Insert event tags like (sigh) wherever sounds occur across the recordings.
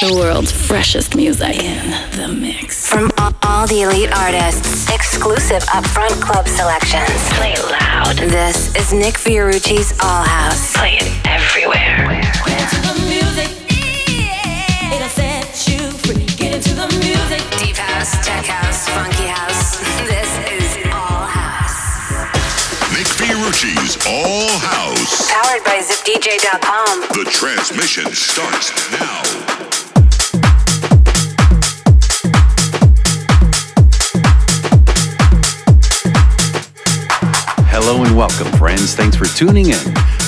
The world's freshest music in the mix. From all, all the elite artists, exclusive upfront club selections. Play loud. This is Nick Fiorucci's All House. Play it everywhere. Deep house, tech house, funky house. (laughs) This is All House. Nick Fiorucci's All House. Powered by ZipDJ.com. The transmission starts now. Hello and welcome, friends. Thanks for tuning in.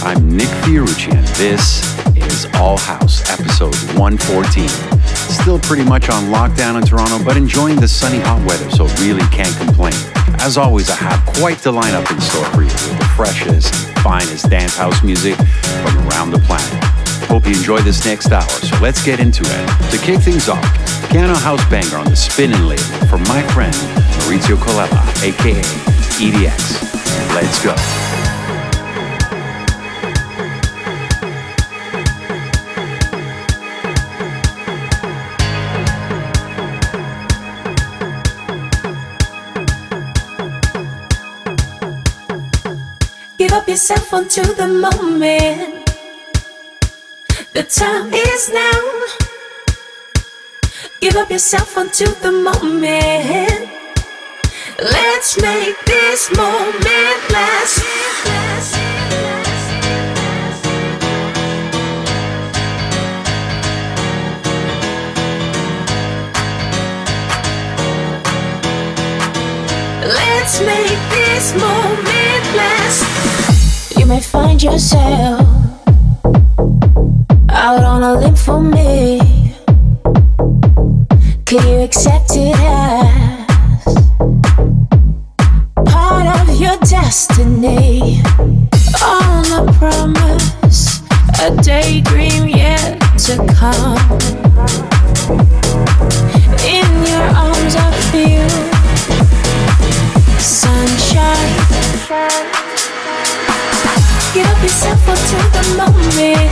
I'm Nick Fiorucci, and this is All House, episode 114. Still pretty much on lockdown in Toronto, but enjoying the sunny hot weather, so really can't complain. As always, I have quite the lineup in store for you with the freshest, finest dance house music from around the planet. Hope you enjoy this next hour, so let's get into it. To kick things off, piano house banger on the Spinnin' label from my friend Maurizio Colella, aka EDX. Let's go. Give up yourself onto the moment. The time is now. Give up yourself onto the moment. Let's make this moment last. Let's make this moment last. You may find yourself out on a limb for me. Can you accept it destiny? Promise, a daydream yet to come. In your arms, I feel sunshine. Up yourself onto the moment.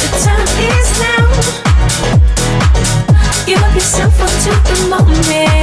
The time is now. Give up yourself onto the moment.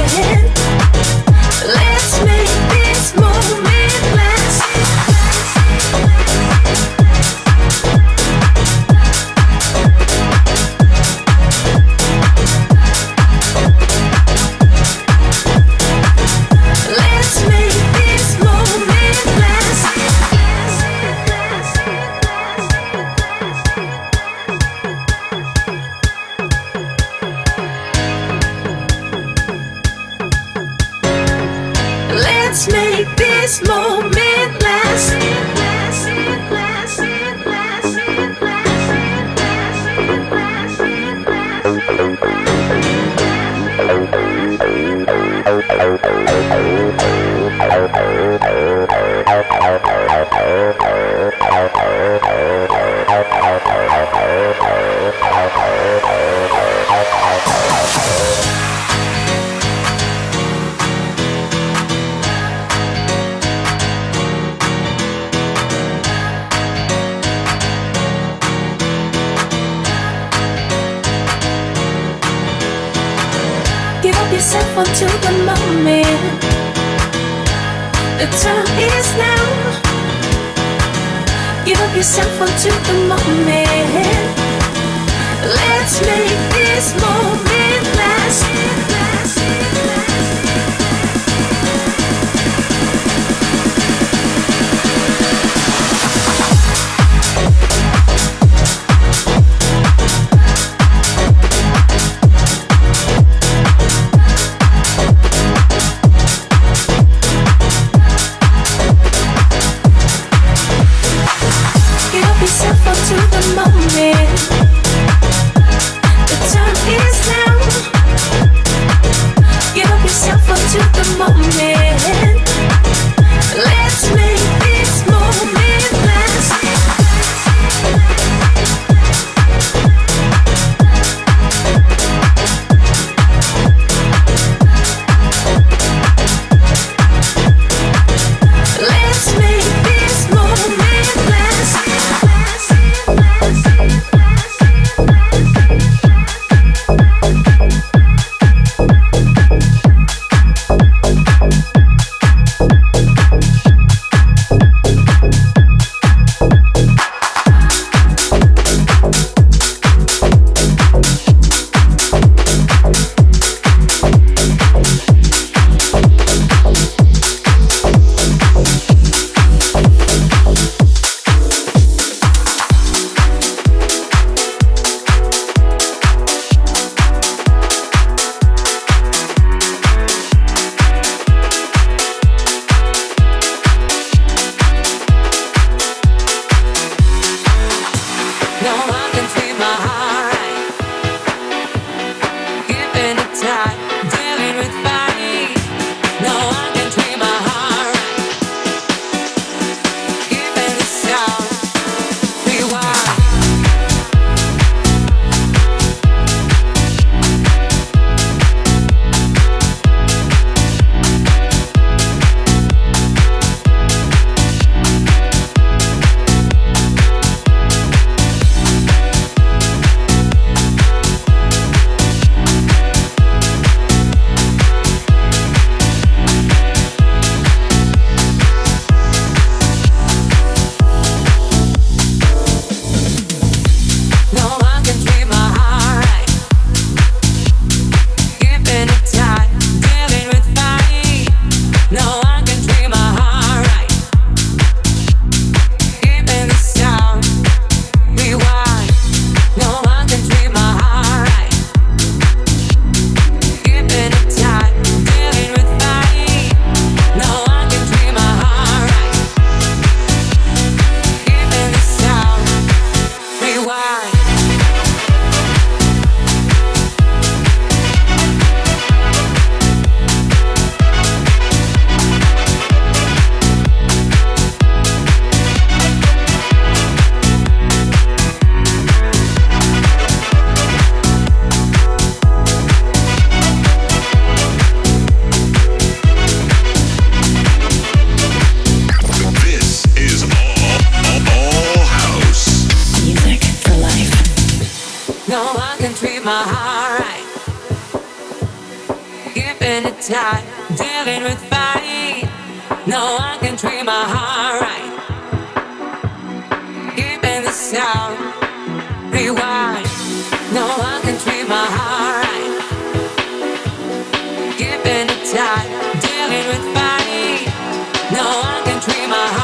Yourself onto the moment. The time is now. Give up yourself onto the moment. Let's make this moment No one can treat my heart right. Keeping it tight, dealing with fight. No one can treat my heart right. Keeping the sound, rewind. No one can treat my heart right. Keeping it tight, dealing with fight. No one can treat my heart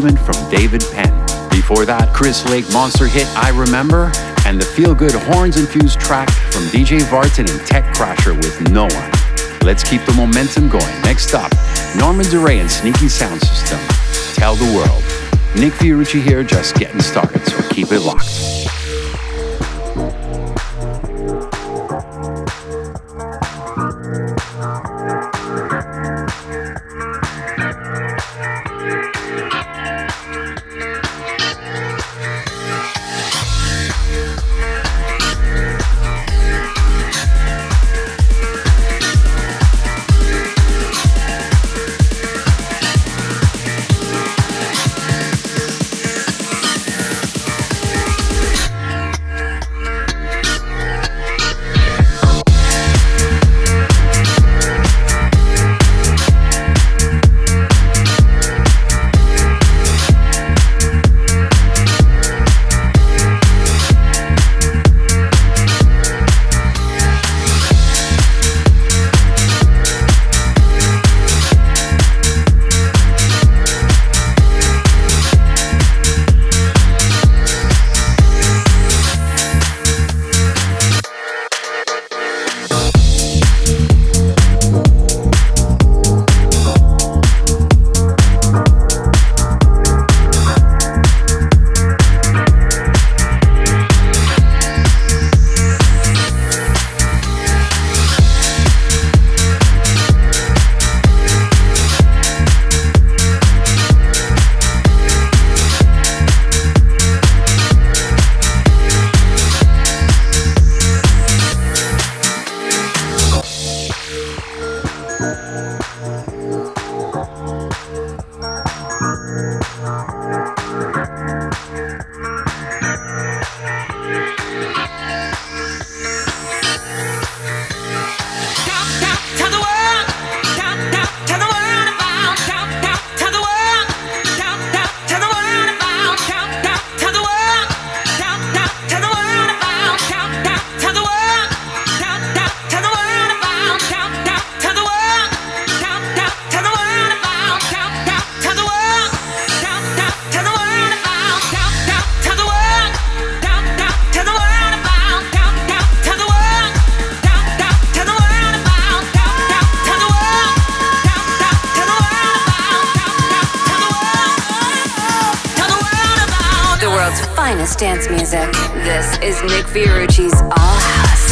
from David Penn. Before that, Chris Lake monster hit I Remember, and the feel good horns infused track from DJ Vartan and Tech Crasher with No One. Let's keep the momentum going. Next up, Norman Doray and Sneaky Sound System. Tell the world. Nick Fiorucci here, just getting started, so keep it locked. dance music. This is Nick Fiorucci's All House.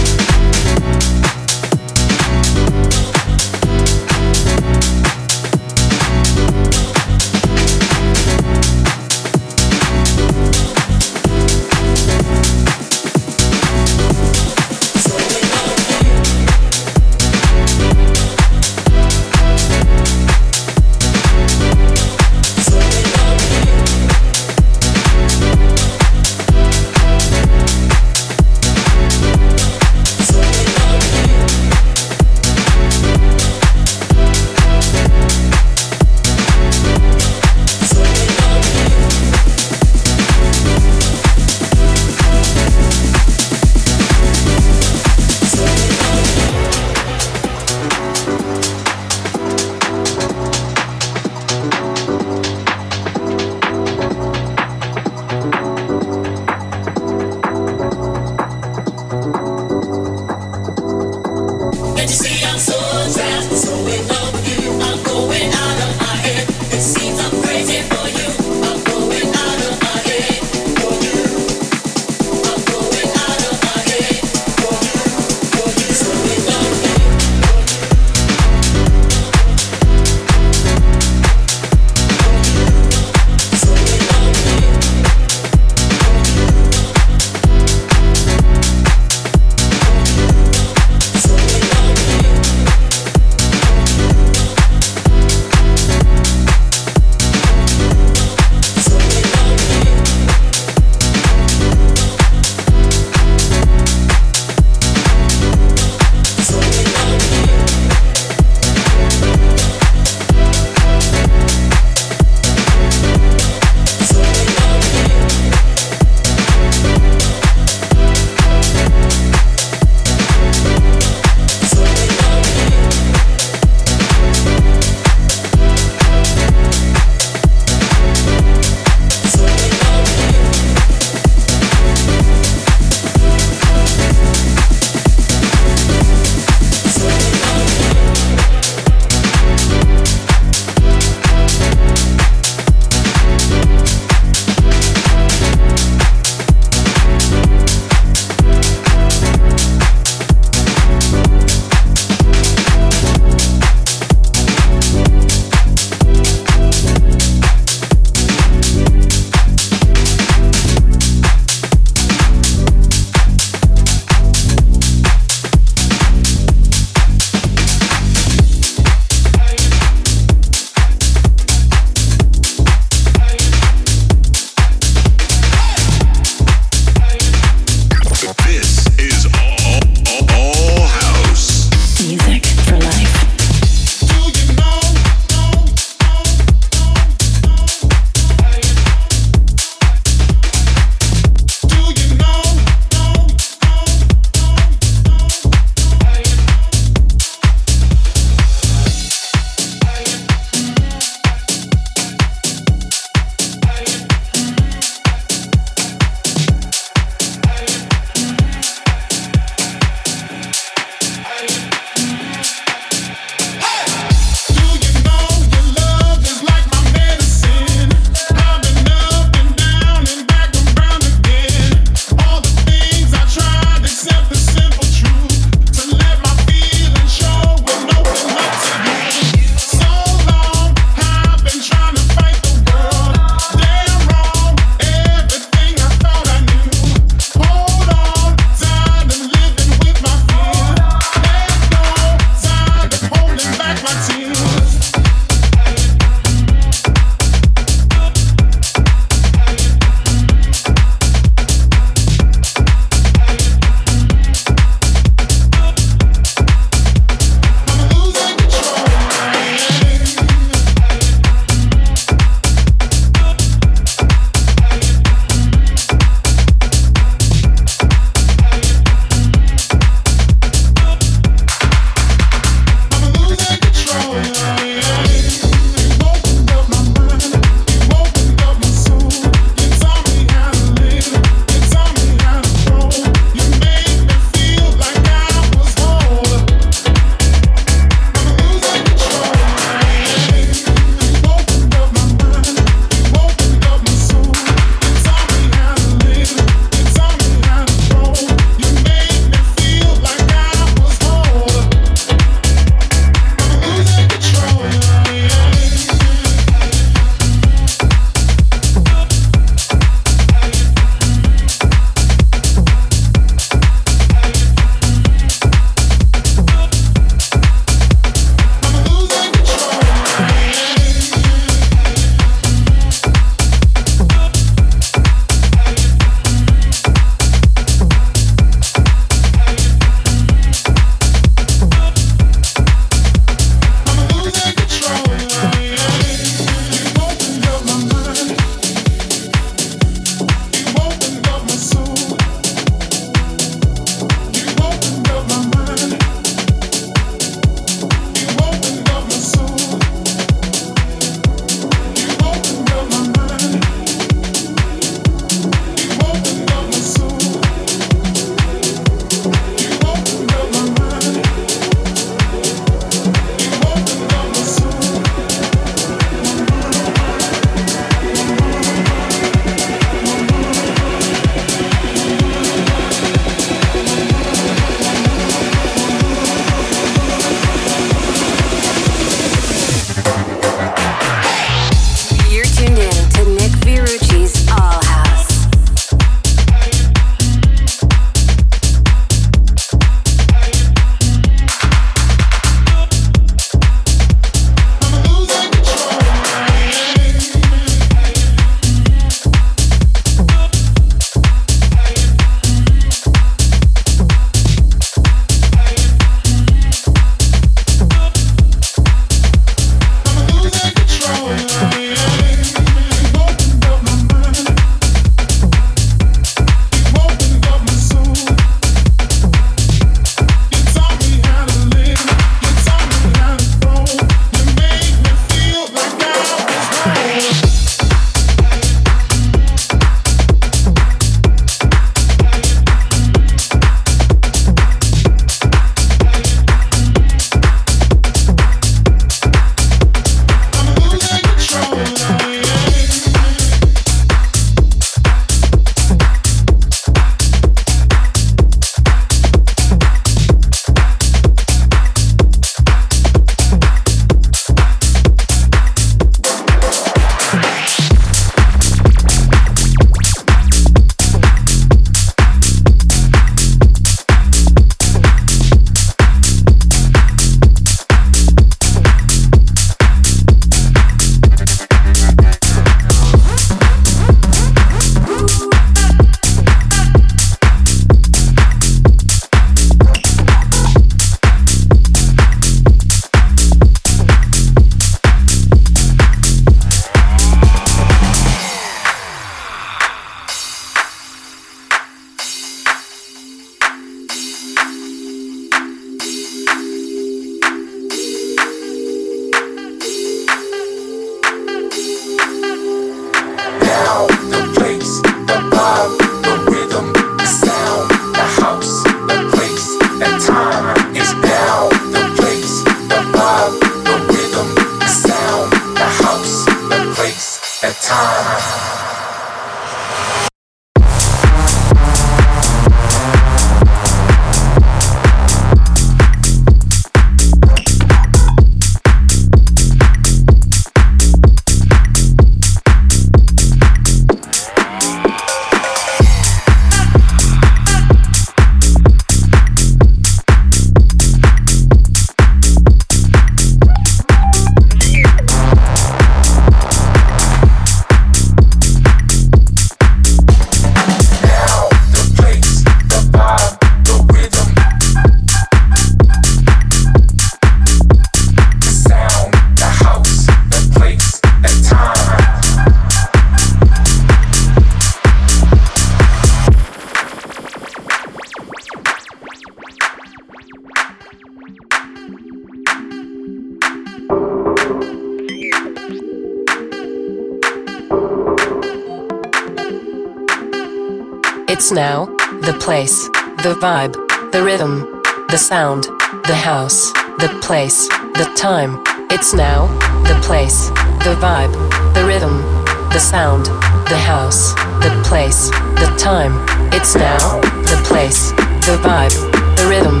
Vibe, the rhythm, the sound, the house, the place, the time. It's now, the place, the vibe, the rhythm, the sound, the house, the place, the time. It's now, the place, the vibe, the rhythm,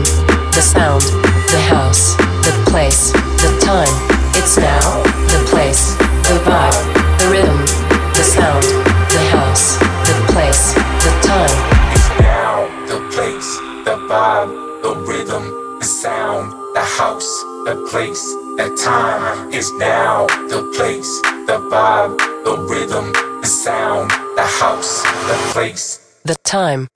the sound, the house, the place, the time. It's now, the place, the vibe, the place, the time. Is now. The place, the vibe, the rhythm, the sound, the house, the place, the time.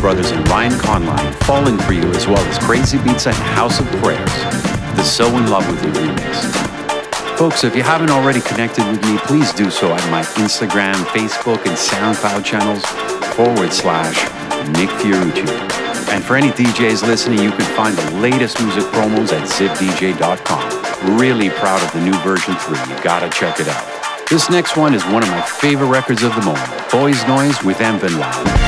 Brothers and Ryan Conline, Falling For You, as well as Crazy Beats and House of Prayers, the So In Love With You remix. Folks, if you haven't already connected with me, please do so at my Instagram, Facebook, and SoundCloud channels forward slash Nick Fiorucci. And for any DJs listening, you can find the latest music promos at zipdj.com. Really proud of the new version 3. You gotta check it out. This next one is one of my favorite records of the moment Boys Noize with. Van Loud.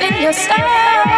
in yourself.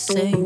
same.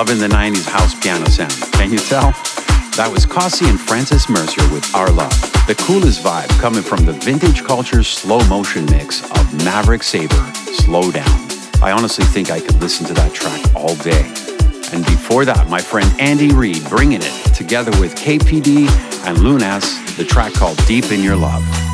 Loving the 90s house piano sound. Can you tell? That was Cossie and Francis Mercier with Our Love. The coolest vibe coming from the vintage culture slow motion mix of Maverick Sabre, Slow Down. I honestly think I could listen to that track all day. And before that, my friend Andy Reid bringing it together with KPD and Lunas, the track called Deep in Your Love.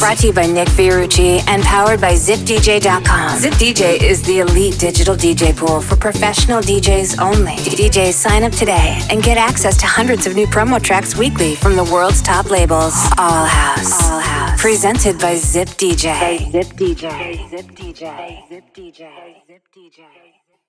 Brought to you by Nick Fiorucci and powered by ZipDJ.com. ZipDJ is the elite digital DJ pool for professional DJs only. DJs sign up today and get access to hundreds of new promo tracks weekly from the world's top labels. All House. All House. Presented by ZipDJ. ZipDJ. ZipDJ. ZipDJ. ZipDJ.